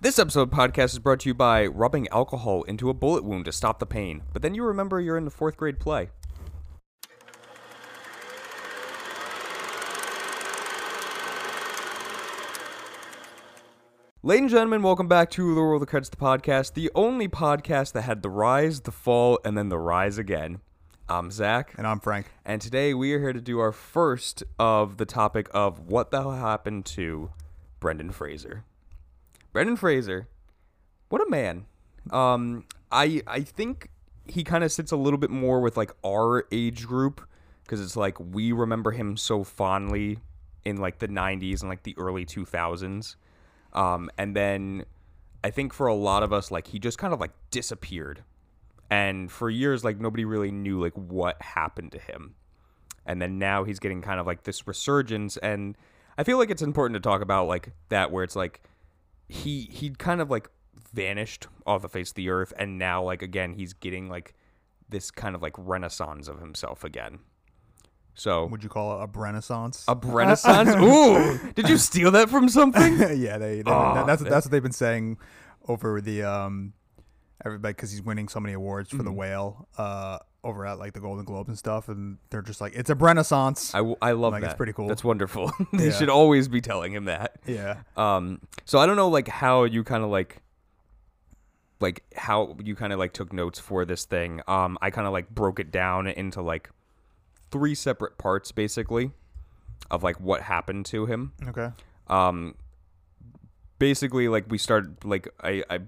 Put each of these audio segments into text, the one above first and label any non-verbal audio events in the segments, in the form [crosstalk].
This episode podcast is brought to you by rubbing alcohol into a bullet wound to stop the pain, but then you remember you're in the fourth grade play. Ladies and gentlemen, welcome back to The World of Credits, the podcast, the only podcast that had the rise, the fall, and then the rise again. I'm Zach, And I'm Frank. and today we are here to do our first of the topic of what the hell happened to Brendan Fraser. Brendan Fraser, what a man. Um, I I think he kind of sits a little bit more with like our age group because it's like we remember him so fondly in like the 90s and like the early 2000s. Um, and then I think for a lot of us, like he just kind of like disappeared. And for years, like nobody really knew like what happened to him. And then now he's getting kind of like this resurgence. And I feel like it's important to talk about like that, where it's like he he'd kind of like vanished off the face of the earth, and now like again he's getting like this kind of like renaissance of himself again. So Would you call it a renaissance? a renaissance. [laughs] Ooh, did you steal that from something? [laughs] yeah, they, they Aw, that's that- that's what they've been saying over the um everybody because he's winning so many awards for the Mm-hmm. whale uh over at like the Golden Globes and stuff, and they're just like it's a renaissance. I, I love Like, that. it's pretty cool. That's wonderful. [laughs] they Yeah. should always be telling him that. yeah, Um, so I don't know like how you kind of like like how you kind of like took notes for this thing. Um, I kind of like broke it down into like three separate parts basically of like what happened to him. okay, Um, basically like we started like I I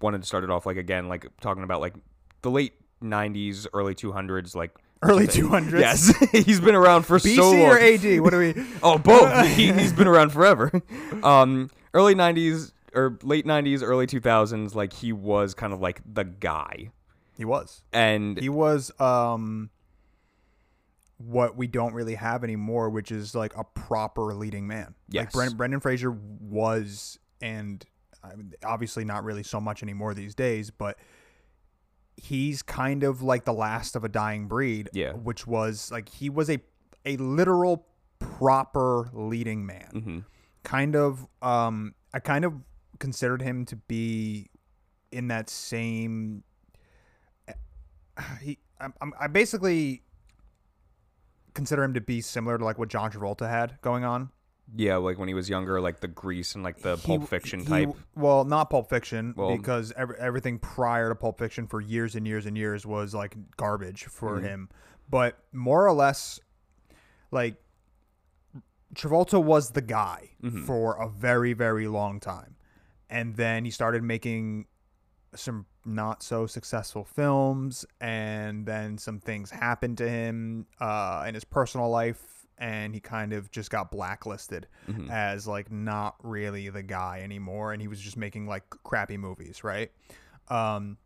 wanted to start it off like again like talking about like the late 90s, early 200s like early two hundreds. Yes, [laughs] he's been around for BC so long. or AD? What do we? [laughs] Oh, both. [laughs] he, he's been around forever. Um, early '90s or late '90s, early 2000s, like he was kind of like the guy, He was. and He was um what we don't really have anymore, which is like a proper leading man. Yes. Like Brendan, Brendan Fraser was, and obviously not really so much anymore these days, but he's kind of like the last of a dying breed. Yeah. Which was like he was a a literal proper leading man. Mhm. Kind of um I kind of considered him to be in that same he I'm, I'm, I basically consider him to be similar to like what John Travolta had going on. Yeah, like when he was younger, like the Grease and like the He- Pulp Fiction he- type. Well, not Pulp Fiction Well- because ev- everything prior to Pulp Fiction for years and years and years was like garbage for Mm-hmm. him. But more or less, like Travolta was the guy Mm-hmm. for a very very long time, and then he started making some not so successful films and then some things happened to him uh, in his personal life and he kind of just got blacklisted Mm-hmm. as like not really the guy anymore and he was just making like crappy movies right um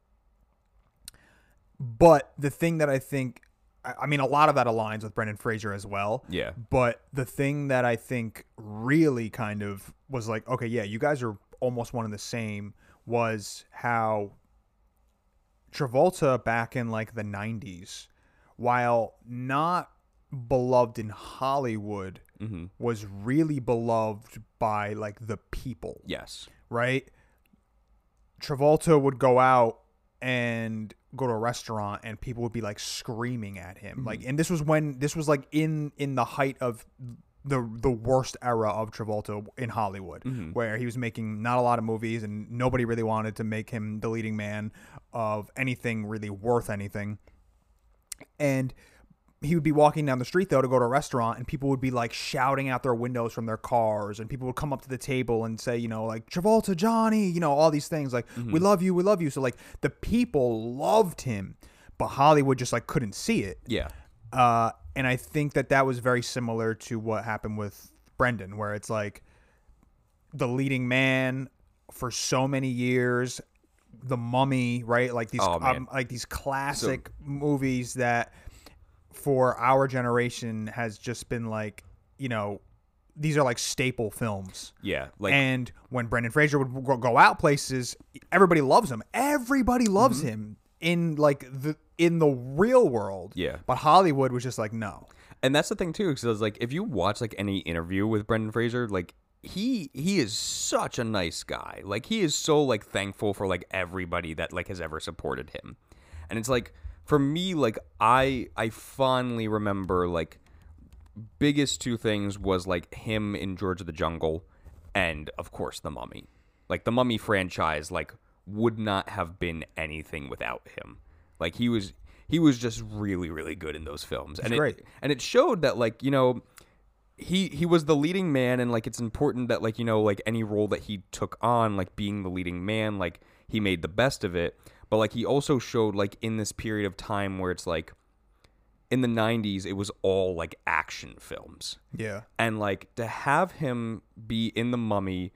but the thing that i think I mean, a lot of that aligns with Brendan Fraser as well. Yeah. But the thing that I think really kind of was like, okay, yeah, you guys are almost one and the same was how Travolta back in like the 90s, while not beloved in Hollywood, hmm was really beloved by like the people, Yes. right? Travolta would go out and go to a restaurant and people would be like screaming at him. Like and this was when this was like in in the height of the the worst era of Travolta in Hollywood where he was making not a lot of movies and nobody really wanted to make him the leading man of anything really worth anything. And he would be walking down the street though to go to a restaurant and people would be like shouting out their windows from their cars and people would come up to the table and say you know like travolta johnny you know all these things like we love you we love you so like the people loved him but hollywood just like couldn't see it Yeah. uh, and I think that that was very similar to what happened with Brendan, where it's like the leading man for so many years, the Mummy, right? Like these, Oh, um, like these classic movies that for our generation has just been like, you know, these are like staple films. Yeah. Like and when Brendan Fraser would go- out places, everybody loves him. Everybody loves Mm-hmm. him in like the in the real world. Yeah. But Hollywood was just like, no. and that's the thing too because like if you watch like any interview with brendan fraser like he he is such a nice guy. Like he is so like thankful for like everybody that like has ever supported him. And it's like for me like I I fondly remember like biggest two things was like him in George of the Jungle and of course the Mummy. Like the Mummy franchise like would not have been anything without him. Like he was he was just really really good in those films. and great. it and it showed that like, you know, he he was the leading man and like it's important that like, you know, like any role that he took on like being the leading man, like he made the best of it. But like he also showed like in this period of time where it's like in the 90s it was all like action films. Yeah. and like to have him be in the mummy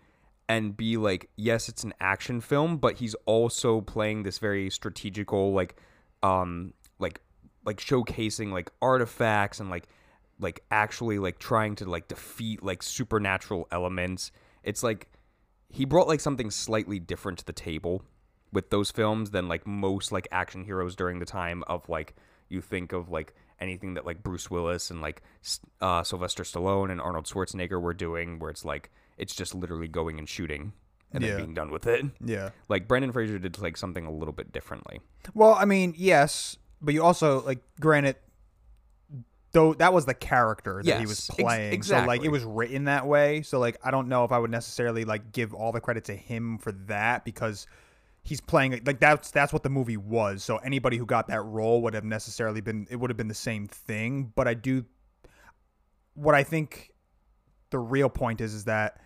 and be like yes it's an action film but he's also playing this very strategical like um like like showcasing like artifacts and like like actually like trying to like defeat like supernatural elements. It's like he brought like something slightly different to the table with those films than like most like action heroes during the time of like you think of like anything that like Bruce Willis and like uh, Sylvester Stallone and Arnold Schwarzenegger were doing, where it's like it's just literally going and shooting and Yeah. then being done with it. Yeah. Like Brendan Fraser did like something a little bit differently. Well, I mean, yes, but you also like granted though that was the character that he was Yes, ex- playing. So like it was written that way. So like I don't know if I would necessarily like give all the credit to him for that because he's playing like that's that's what the movie was. So anybody who got that role would have necessarily been it would have been the same thing, but I do what I think the real point is is that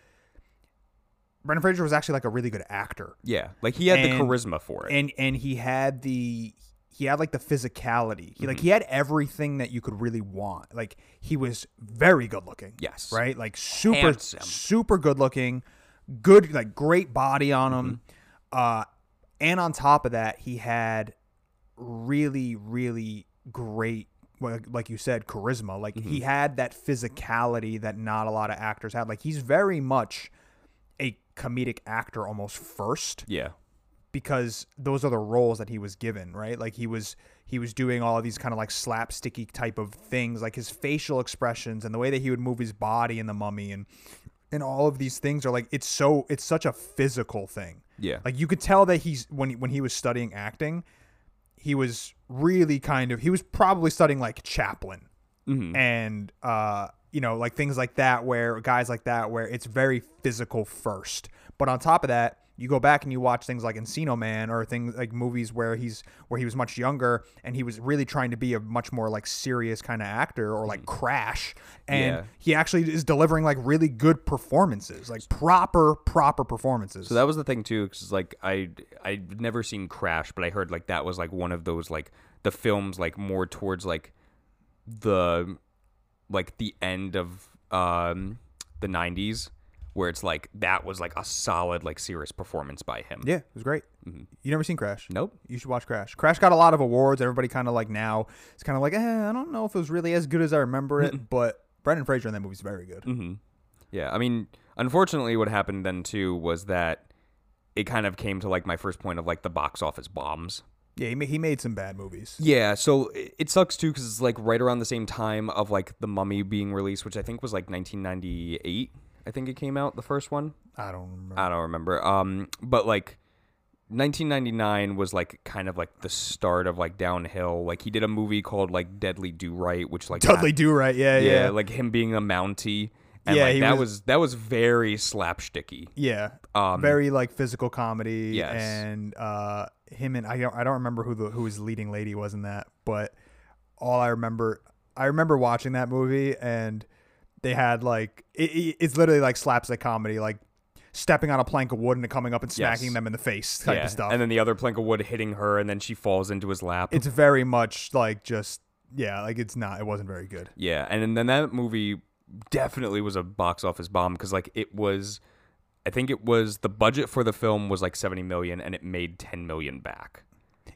Brendan Fraser was actually like a really good actor Yeah, like he had the charisma for it. and and he had the he had like the physicality. He Mm-hmm. like he had everything that you could really want. Like he was very good looking. Yes. Right? Like super Handsome. super good looking, good like great body on him. Mm-hmm. Uh and on top of that, he had really really great like you said charisma. Like Mm-hmm. he had that physicality that not a lot of actors had. Like he's very much a comedic actor almost first yeah, because those are the roles that he was given, right? Like he was he was doing all of these kind of like slapsticky type of things, like his facial expressions and the way that he would move his body in the mummy and and all of these things are like it's so it's such a physical thing. Yeah, Like you could tell that he's when he, when he was studying acting, he was really kind of he was probably studying like Chaplin. Mhm. and uh you know like things like that where guys like that where it's very physical first. But on top of that you go back and you watch things like Encino Man or things like movies where he's where he was much younger and he was really trying to be a much more like serious kind of actor or like Crash. And Yeah. he actually is delivering like really good performances like proper proper performances. So that was the thing too, because like I I'd never seen Crash, but I heard like that was like one of those like the films like more towards like the like the end of um the '90s, where it's like that was like a solid like serious performance by him. yeah it was great you never seen Crash Nope. You should watch Crash. Crash got a lot of awards. Everybody kind of like now it's kind of like, eh, I don't know if it was really as good as I remember it, but Brendan Fraser in that movie is very good. hmm Yeah, I mean, unfortunately, what happened then too was that it kind of came to like my first point of like the box office bombs. Yeah, he made, he made some bad movies. Yeah, so it it sucks too because it's like right around the same time of like the Mummy being released, which I think was like 1998. I think it came out the first one. I don't remember. I don't remember. Um, but like 1999 was like kind of like the start of like downhill. Like he did a movie called like Deadly Do Right, which like Dudley Do Right. Yeah, yeah, yeah, like him being a Mountie. And Yeah, like that was- was, that was very slapsticky. yeah. Um, very like physical comedy. Yes. and uh, him and I don't I don't remember who the who his leading lady was in that, but all I remember I remember watching that movie and they had like it, it- it's literally like slapstick comedy, like stepping on a plank of wood and coming up and smacking Yes. them in the face type yeah. of stuff. And then the other plank of wood hitting her, and then she falls into his lap. it's very much like just yeah, like it's not. It wasn't very good. Yeah, and then that movie definitely was a box office bomb because like it was, I think it was the budget for the film was like seventy million, and it made ten million back.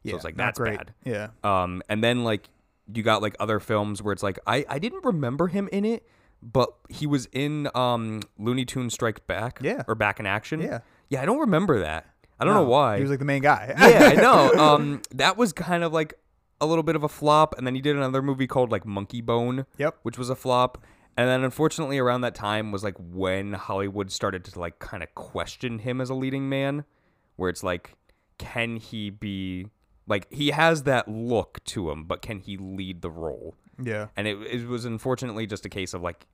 Yeah, so it's like that's great. bad. Yeah, Um, and then like you got like other films where it's like I I didn't remember him in it, but he was in um Looney Tunes Strike Back. Yeah. or Back in Action. Yeah. yeah. I don't remember that. I don't No, know why. he was like the main guy. yeah, I know. [laughs] Um, that was kind of like a little bit of a flop, and then he did another movie called like Monkeybone. Yep. which was a flop. And then unfortunately around that time was like when Hollywood started to like kind of question him as a leading man, where it's like, can he be like he has that look to him, but can he lead the role? Yeah. And it, it was unfortunately just a case of like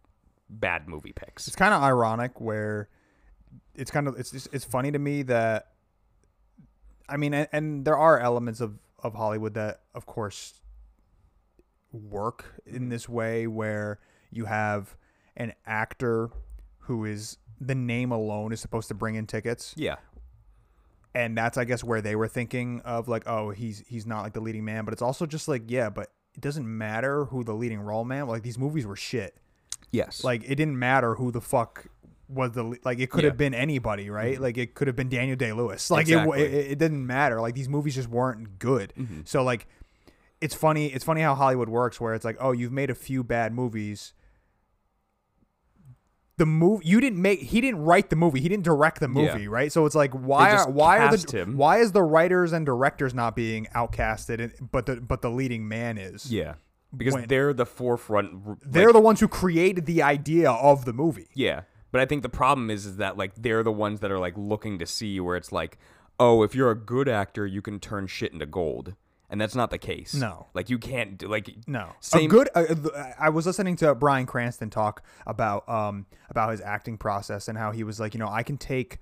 bad movie picks. It's kind of ironic where it's kind of it's it's, it's funny to me that I mean and, and there are elements of of Hollywood that of course work in mm-hmm. this way where you have an actor who is the name alone is supposed to bring in tickets Yeah. and that's I guess where they were thinking of like oh he's he's not like the leading man but it's also just like yeah but it doesn't matter who the leading role man like these movies were shit Yes. like it didn't matter who the fuck was the like it could Yeah. have been anybody right like it could have been Daniel Day Lewis like it, Exactly. w- it it didn't matter like these movies just weren't good Mm-hmm. so like it's funny it's funny how Hollywood works where it's like oh you've made a few bad movies the movie you didn't make he didn't write the movie he didn't direct the Yeah. movie right so it's like why are why are the him. why is the writers and directors not being outcasted and, but the but the leading man is yeah. Because when- they're the forefront. r- they're the ones who created the idea of the movie Yeah. But I think the problem is is that like they're the ones that are like looking to see where it's like, oh, if you're a good actor, you can turn shit into gold. And that's not the case. No. Like you can't do like No, Same- a good. Uh, I was listening to Bryan Cranston talk about um about his acting process and how he was like, you know, I can take,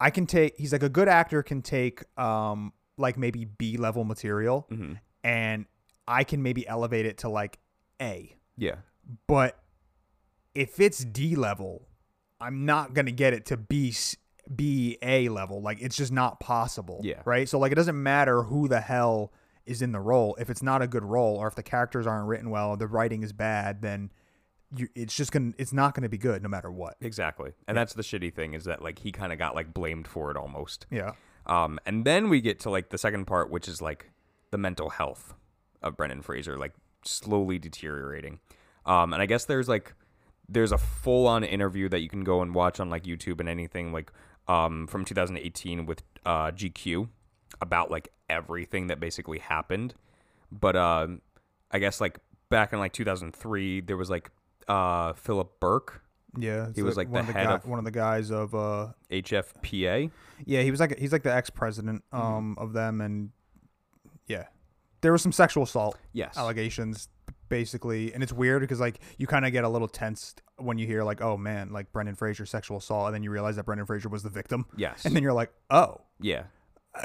I can take. He's like a good actor can take um like maybe B level material, Mm-hmm. and I can maybe elevate it to like A. Yeah. But if it's D level, I'm not gonna get it to B s- B A level. Like it's just not possible. Yeah. Right. So like it doesn't matter who the hell is in the role. If it's not a good role, or if the characters aren't written well, the writing is bad, then you, it's just gonna it's not gonna be good no matter what. Exactly. And that's the shitty thing is that like he kind of got like blamed for it almost. Yeah. Um, and then we get to like the second part, which is like the mental health of Brendan Fraser, like slowly deteriorating. Um, and I guess there's like there's a full on interview that you can go and watch on like YouTube and anything like um from 2018 with uh GQ about like everything that basically happened. But um, I guess like back in like 2003, there was like uh Philip Berk, Yeah. He was, like, one the of head guy- of- one of the guys of uh HFPA. yeah he was like he's like the ex president Mm-hmm. um of them and yeah there was some sexual assault Yes. allegations basically and it's weird because like you kind of get a little tensed when you hear like oh man like brendan fraser sexual assault and then you realize that brendan fraser was the victim Yes. and then you're like oh Yeah.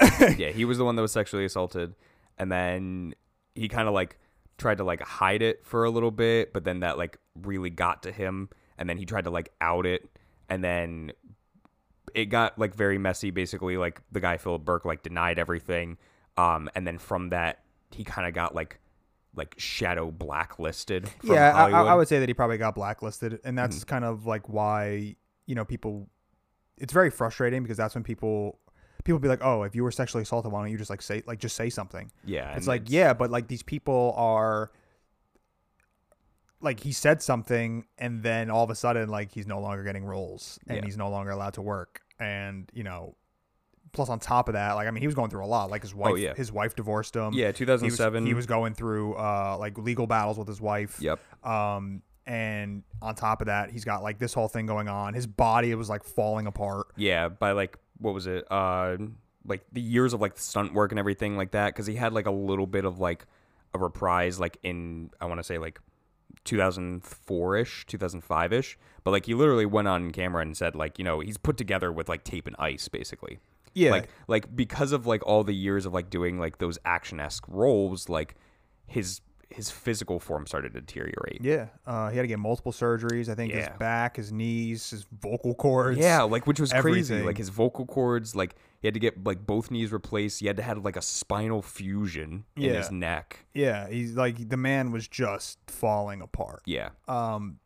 [laughs] yeah, he was the one that was sexually assaulted and then he kind of like tried to like hide it for a little bit, but then that like really got to him and then he tried to like out it and then it got like very messy basically like the guy Philip Berk like denied everything um and then from that he kind of got like like shadow blacklisted from yeah I, I would say that he probably got blacklisted and that's Mm-hmm. kind of like why you know people it's very frustrating because that's when people people be like oh if you were sexually assaulted why don't you just like say like just say something yeah, it's like yeah but like these people are like he said something and then all of a sudden like he's no longer getting roles and Yeah. he's no longer allowed to work and you know plus on top of that like i mean he was going through a lot like his wife Oh, yeah. his wife divorced him yeah, he was, 2007. he was going through uh like legal battles with his wife Yep. um and on top of that he's got like this whole thing going on his body was like falling apart Yeah, by like what was it? Uh like the years of like stunt work and everything like that cuz he had like a little bit of like a reprise like in I want to say like 2004ish, 2005ish, but like he literally went on camera and said like, you know, he's put together with like tape and ice basically. Yeah Like like because of like all the years of like doing like those action-esque roles, like his his physical form started to deteriorate. yeah uh he had to get multiple surgeries i think Yeah. his back his knees his vocal cords Yeah, like which was crazy. Like his vocal cords, like he had to get like both knees replaced. He had to have like a spinal fusion in Yeah. his neck. Yeah, he's like the man was just falling apart. Yeah, Um,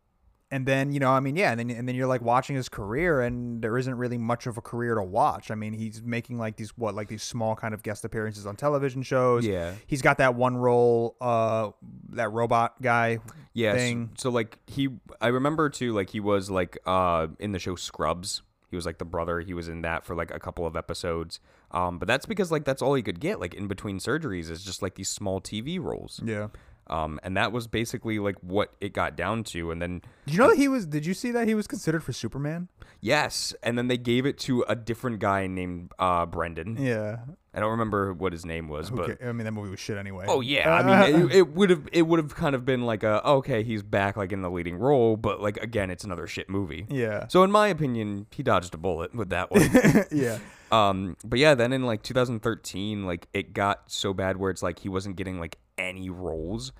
and then you know, I mean, yeah, and then and then you're like watching his career, and there isn't really much of a career to watch. I mean, he's making like these what like these small kind of guest appearances on television shows. Yeah. he's got that one role, uh, that robot guy. yeah. So, Thing. so like he, I remember too. Like he was like uh in the show Scrubs. He was like the brother. He was in that for like a couple of episodes. Um, but that's because like that's all he could get like in between surgeries is just like these small TV roles. Yeah, Um, and that was basically like what it got down to. And then Did you know that he was? Did you see that he was considered for Superman? yes, and then they gave it to a different guy named uh, Brendan. Yeah. I don't remember what his name was, but Okay. I mean, that movie was shit anyway. Oh yeah, I mean it, [laughs] it would have it would have kind of been like a okay he's back like in the leading role, but like again it's another shit movie. yeah. So in my opinion, he dodged a bullet with that one. [laughs] yeah. [laughs] um, but yeah, then in like 2013, like it got so bad where it's like he wasn't getting like any roles,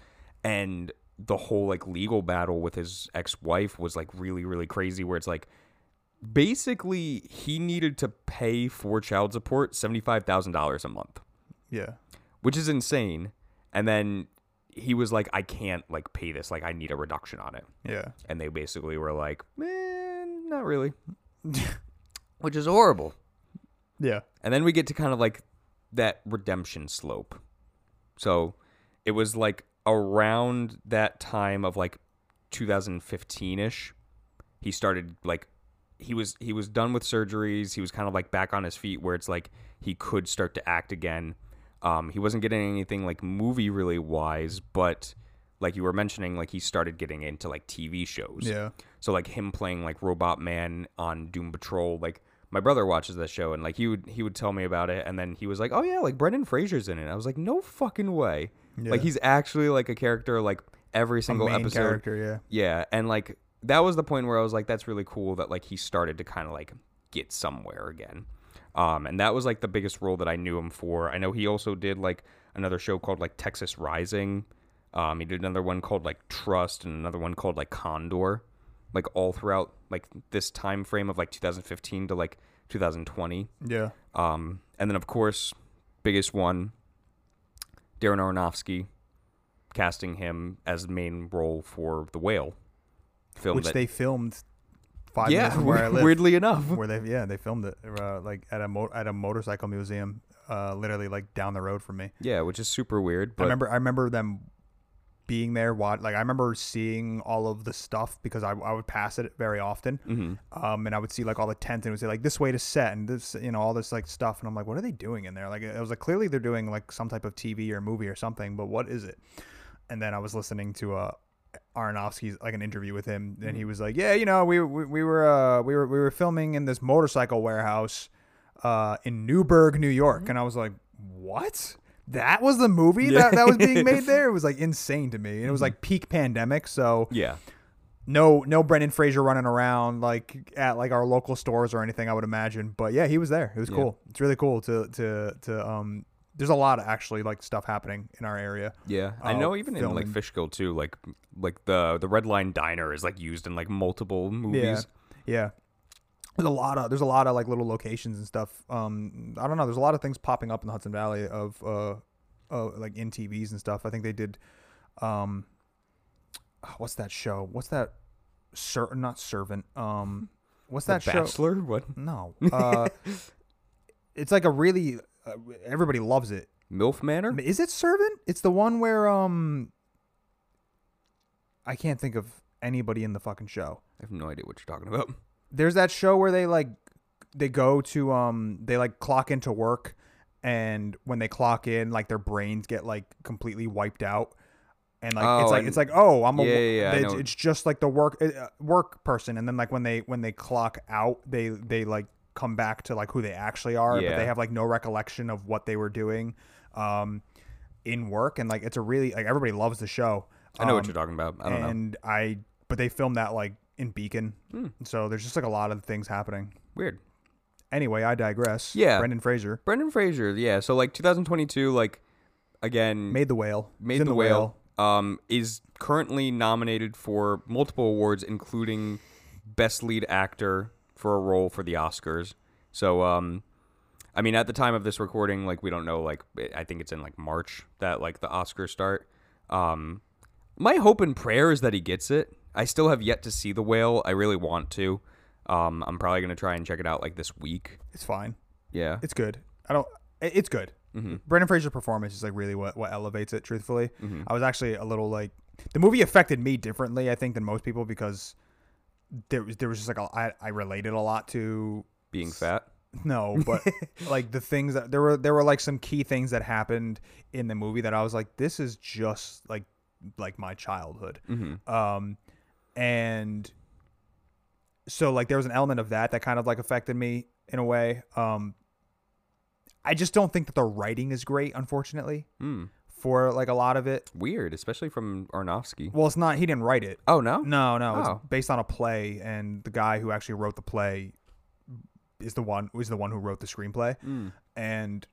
and the whole like legal battle with his ex-wife was like really really crazy. Where it's like basically he needed to pay for child support seventy five thousand dollars a month Yeah. which is insane. And then he was like, I can't like pay this. Like, I need a reduction on it. Yeah. And they basically were like, man, not really, [laughs] which is horrible. Yeah. And then we get to kind of like that redemption slope. So it was like around that time of like 2015 ish. He started like he was he was done with surgeries. He was kind of like back on his feet where it's like he could start to act again. Um, he wasn't getting anything like movie really wise, but like you were mentioning, like he started getting into like TV shows. Yeah. So like him playing like Robot Man on Doom Patrol, like my brother watches that show and like he would he would tell me about it and then he was like, "Oh yeah, like Brendan Fraser's in it." I was like, "No fucking way." Yeah. Like he's actually like a character like every single main episode. character. Yeah. Yeah, and like that was the point where I was like, "That's really cool that like he started to kind of like get somewhere again." Um, and that was like the biggest role that I knew him for. I know he also did like another show called like Texas Rising. Um, he did another one called like Trust and another one called like Condor, like all throughout like this time frame of like 2015 to like 2020. Yeah. Um, and then of course, biggest one, Darren Aronofsky, casting him as the main role for The Whale film. Which that, they filmed five yeah, minutes where I [laughs] live. weirdly enough. Where they yeah they filmed it uh, like at a mo- at a motorcycle museum, uh, literally like down the road from me. Yeah, which is super weird. But I remember I remember them being there. What like I remember seeing all of the stuff because I, I would pass it very often, Mhm. um, and I would see like all the tents and it would say like this way to set and this you know all this like stuff, and I'm like, what are they doing in there? Like it was like clearly they're doing like some type of TV or movie or something, but what is it? And then I was listening to uh Aronofsky's like an interview with him, and he was like, "Yeah, you know, we we, we were uh, we were we were filming in this motorcycle warehouse uh, in Newburgh, New York," and I was like, "What? That was the movie that that was being made [laughs] there? It was like insane to me, and it was like peak pandemic, so yeah, no no Brendan Fraser running around like at like our local stores or anything, I would imagine, but yeah, he was there. It was Yeah. cool. It's really cool to to to um. There's a lot of actually like stuff happening in our area. yeah. I uh, know even in like. Fishkill too. Like like the the Red Line Diner is like used in like multiple movies. Yeah. yeah. There's a lot of there's a lot of like little locations and stuff. Um, I don't know. There's a lot of things popping up in the Hudson Valley of uh, uh like in TVs and stuff. I think they did, um, what's that show? What's that? Ser- not servant. Um, what's The that show? Bachelor. What? No. [laughs] Uh, it's like a really uh, everybody loves it. Milf Manor. Is it servant? It's the one where um, I can't think of anybody in the fucking show. I have no idea what you're talking about. there's that show where they like they go to um they like clock into work and when they clock in like their brains get like completely wiped out and like Oh, it's like it's like oh I'm a Yeah, yeah, yeah, it's, it's just like the work uh, work person and then like when they when they clock out they they like come back to like who they actually are but they have like no recollection of what they were doing um in work and like it's a really like everybody loves the show I know what Um, you're talking about. I don't know. and I but they filmed that like in Beacon, Hmm. so there's just like a lot of things happening. Weird. Anyway, I digress. Yeah. Brendan Fraser Brendan Fraser. Yeah. So like 2022. Like again, made the whale. Made in the, whale, um is currently nominated for multiple awards including best lead actor for a role for the oscars so um i mean at the time of this recording like we don't know like i think it's in like march that like the oscars start um my hope and prayer is that he gets it i still have yet to see the whale i really want to um i'm probably gonna try and check it out like this week It's fine. yeah It's good. I don't. It's good. mm-hmm. Brendan Fraser's performance is like really what what elevates it. Truthfully, Mm-hmm. I was actually a little like the movie affected me differently. I think than most people because there was there was just like a, I I related a lot to being fat No, but [laughs] like the things that there were there were like some key things that happened in the movie that I was like, this is just like like my childhood. Mm-hmm. Um, and so like there was an element of that that kind of like affected me in a way. Um, I just don't think that the writing is great, unfortunately, Hmm. For like a lot of it. Weird, especially from Aronofsky. Well, it's not. He didn't write it. Oh no. No, no, Oh. it's based on a play, and the guy who actually wrote the play is the one was the one who wrote the screenplay. Mm. And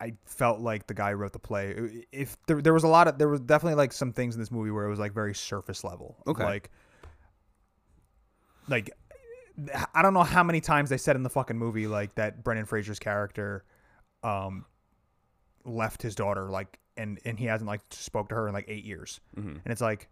I felt like the guy who wrote the play. If there, there was a lot of there was definitely like some things in this movie where it was like very surface level. Okay. Like, like I don't know how many times they said in the fucking movie like that Brendan Fraser's character, um, left his daughter like and and he hasn't like spoke to her in like eight years. hmm And it's like,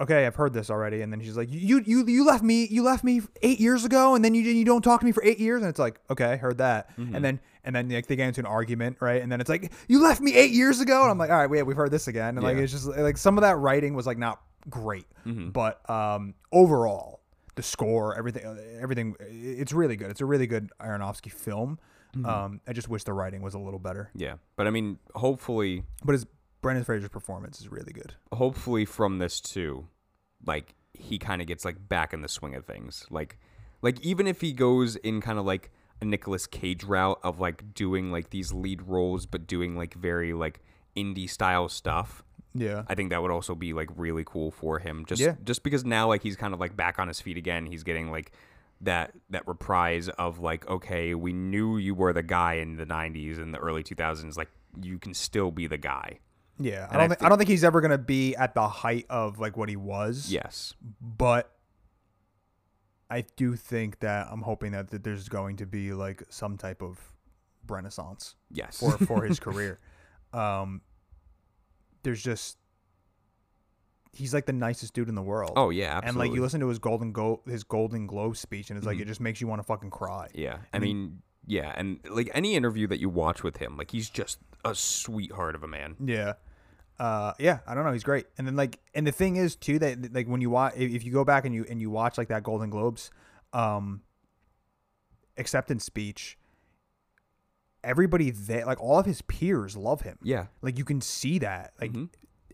okay, I've heard this already. And then she's like, you you you left me you left me eight years ago, and then you you don't talk to me for eight years. And it's like, okay, heard that. Mhm. And then and then like they get into an argument, right? And then it's like, you left me eight years ago, and I'm like, all right, wait, we've heard this again. And like it's just like some of that writing was like not great, hmm but um overall. The score, everything, everything, it's really good. It's a really good Aronofsky film. Mm-hmm. Um, I just wish the writing was a little better. Yeah, but I mean, hopefully, But his Brendan Fraser's performance is really good. hopefully from this too, like he kind of gets like back in the swing of things. Like, like even if he goes in kind of like a Nicolas Cage route of like doing like these lead roles, but doing like very like indie style stuff. Yeah. I think that would also be like really cool for him. Just Yeah. just because now like he's kind of like back on his feet again. He's getting like that that reprise of like okay, we knew you were the guy in the 90s and the early 2000s like you can still be the guy. Yeah, I don't I think, I don't think he's ever gonna be at the height of like what he was. Yes. but I do think that I'm hoping that, that there's going to be like some type of renaissance Yes. for for [laughs] his career. Um, there's just he's like the nicest dude in the world. oh yeah, absolutely. and like you listen to his golden go his golden globe speech, and it's like Mhm. it just makes you want to fucking cry. Yeah, I And he- mean, yeah, and like any interview that you watch with him, like he's just a sweetheart of a man. Yeah. Uh, yeah, I don't know. He's great. And then like, and the thing is too that like when you watch, if you go back and you and you watch like that Golden Globes, um, acceptance speech, everybody there, like all of his peers love him. Yeah, Like you can see that. Like Mhm.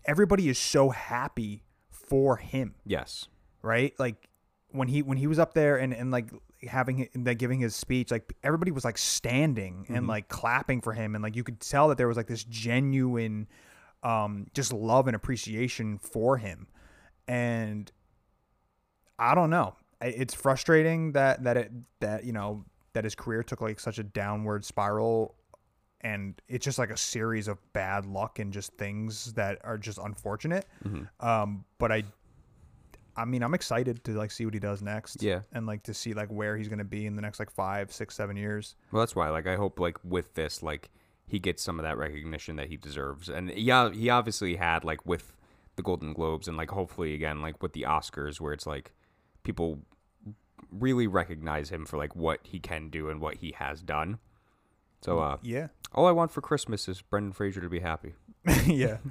Everybody is so happy for him, yes, right? Like when he when he was up there and and like having like giving his speech, like everybody was like standing and Mhm. like clapping for him, and like you could tell that there was like this genuine, um, just love and appreciation for him, and I don't know. It's frustrating that that it that you know that his career took like such a downward spiral and it's just like a series of bad luck and just things that are just unfortunate. Mhm. Um, but I, I mean, I'm excited to like see what he does next. Yeah. and like to see like where he's gonna be in the next like five, six, seven years. Well, that's why. Like, I hope like with this, like he gets some of that recognition that he deserves, and yeah, he obviously had like with the Golden Globes, and like hopefully again like with the Oscars, where it's like people really recognize him for like what he can do and what he has done. So, uh, Yeah, all I want for Christmas is Brendan Fraser to be happy. [laughs] yeah, [laughs]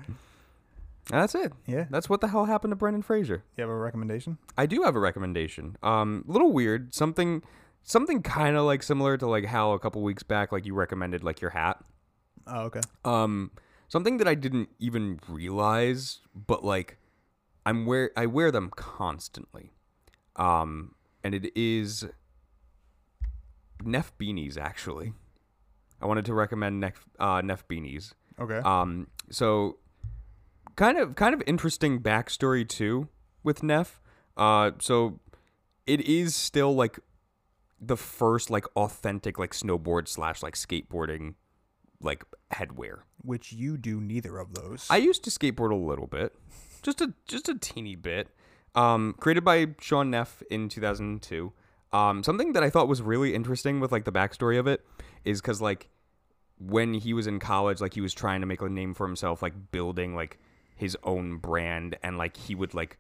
And that's it. yeah. That's what the hell happened to Brendan Fraser. You have a recommendation? I do have a recommendation. Um, a little weird. Something, something kind of like similar to like how a couple weeks back, like you recommended like your hat. Oh, okay. Um, something that I didn't even realize, but like I'm wear I wear them constantly. Um, and it is Neff beanies actually. I wanted to recommend Neff uh, Neff beanies. Okay. Um, so kind of kind of interesting backstory too with Neff. Uh, so it is still like the first like authentic like snowboard slash like skateboarding like headwear. Which you do neither of those. I used to skateboard a little bit, just a just a teeny bit. Um, created by Shaun Neff in 2002. Um, something that I thought was really interesting with like the backstory of it is because like when he was in college, like he was trying to make a name for himself, like building like his own brand, and like he would like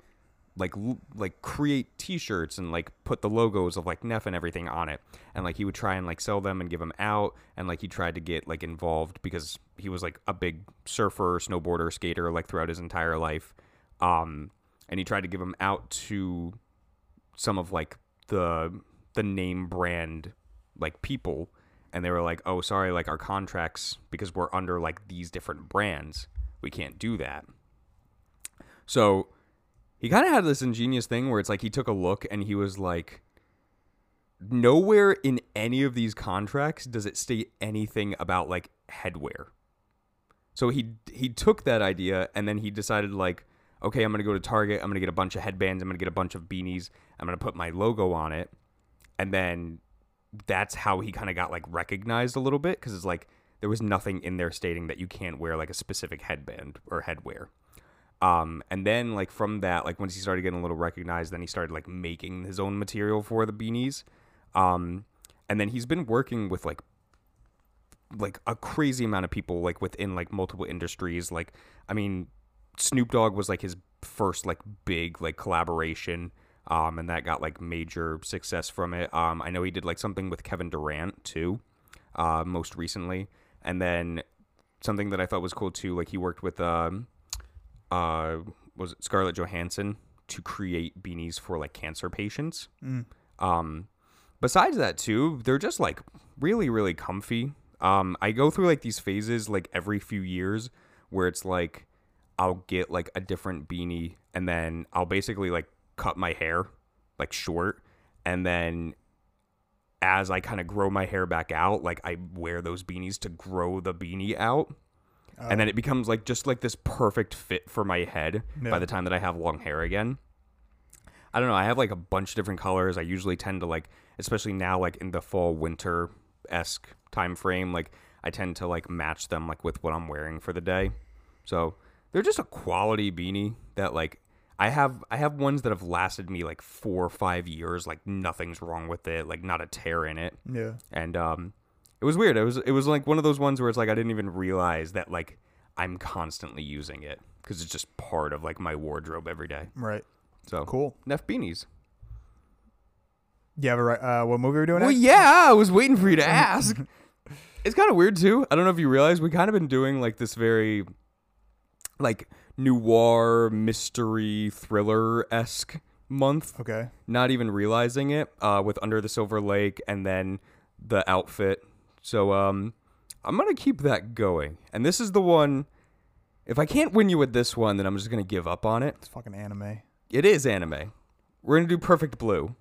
like like create T-shirts and like put the logos of like Neff and everything on it, and like he would try and like sell them and give them out, and like he tried to get like involved because he was like a big surfer, snowboarder, skater like throughout his entire life, um, and he tried to give them out to some of like the the name brand like people and they were like oh sorry like our contracts because we're under like these different brands we can't do that So he kind of had this ingenious thing where it's like he took a look and he was like, nowhere in any of these contracts does it state anything about like headwear. So he he took that idea and then he decided like, okay, I'm gonna go to Target. I'm gonna get a bunch of headbands. I'm gonna get a bunch of beanies. I'm gonna put my logo on it, and then that's how he kind of got like recognized a little bit because it's like there was nothing in there stating that you can't wear like a specific headband or headwear. Um, and then like from that, like once he started getting a little recognized, then he started like making his own material for the beanies. Um, and then he's been working with like like a crazy amount of people like within like multiple industries. Like I mean, Snoop Dogg was like his first like big like collaboration. Um, and that got like major success from it. Um, I know he did like something with Kevin Durant too, uh, most recently, and then something that I thought was cool too. Like he worked with um, uh, was it Scarlett Johansson to create beanies for like cancer patients. Um, besides that too, they're just like really really comfy. Um, I go through like these phases like every few years where it's like I'll get like a different beanie and then I'll basically like cut my hair like short and then as I kind of grow my hair back out, like I wear those beanies to grow the beanie out. And then oh. it becomes like just like this perfect fit for my head Yeah. by the time that I have long hair again. I don't know. I have like a bunch of different colors. I usually tend to like, especially now, like in the fall winter esque time frame, like I tend to like match them like with what I'm wearing for the day. So they're just a quality beanie that like I have. I have ones that have lasted me like four or five years. Like nothing's wrong with it. Like not a tear in it Yeah. and um it was weird it was it was like one of those ones where it's like i didn't even realize that like i'm constantly using it because it's just part of like my wardrobe every day Right. so Cool. neff beanies You have a right. Uh, what movie are we doing? well next? yeah i was waiting for you to [laughs] ask it's kind of weird too i don't know if you realize we kind of been doing like this very like noir mystery thriller-esque month Okay. not even realizing it uh, with Under the Silver Lake and then the outfit. So um, I'm gonna keep that going. And this is the one. If I can't win you with this one, then I'm just gonna give up on it. It's fucking anime. It is anime. We're gonna do Perfect Blue.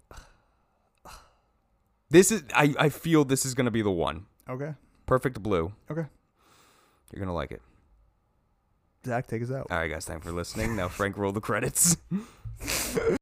This is. I I feel this is gonna be the one. Okay. Perfect Blue. Okay. You're gonna like it. Zach, take us out. All right, guys. Thanks for listening. Now Frank, roll the credits. [laughs]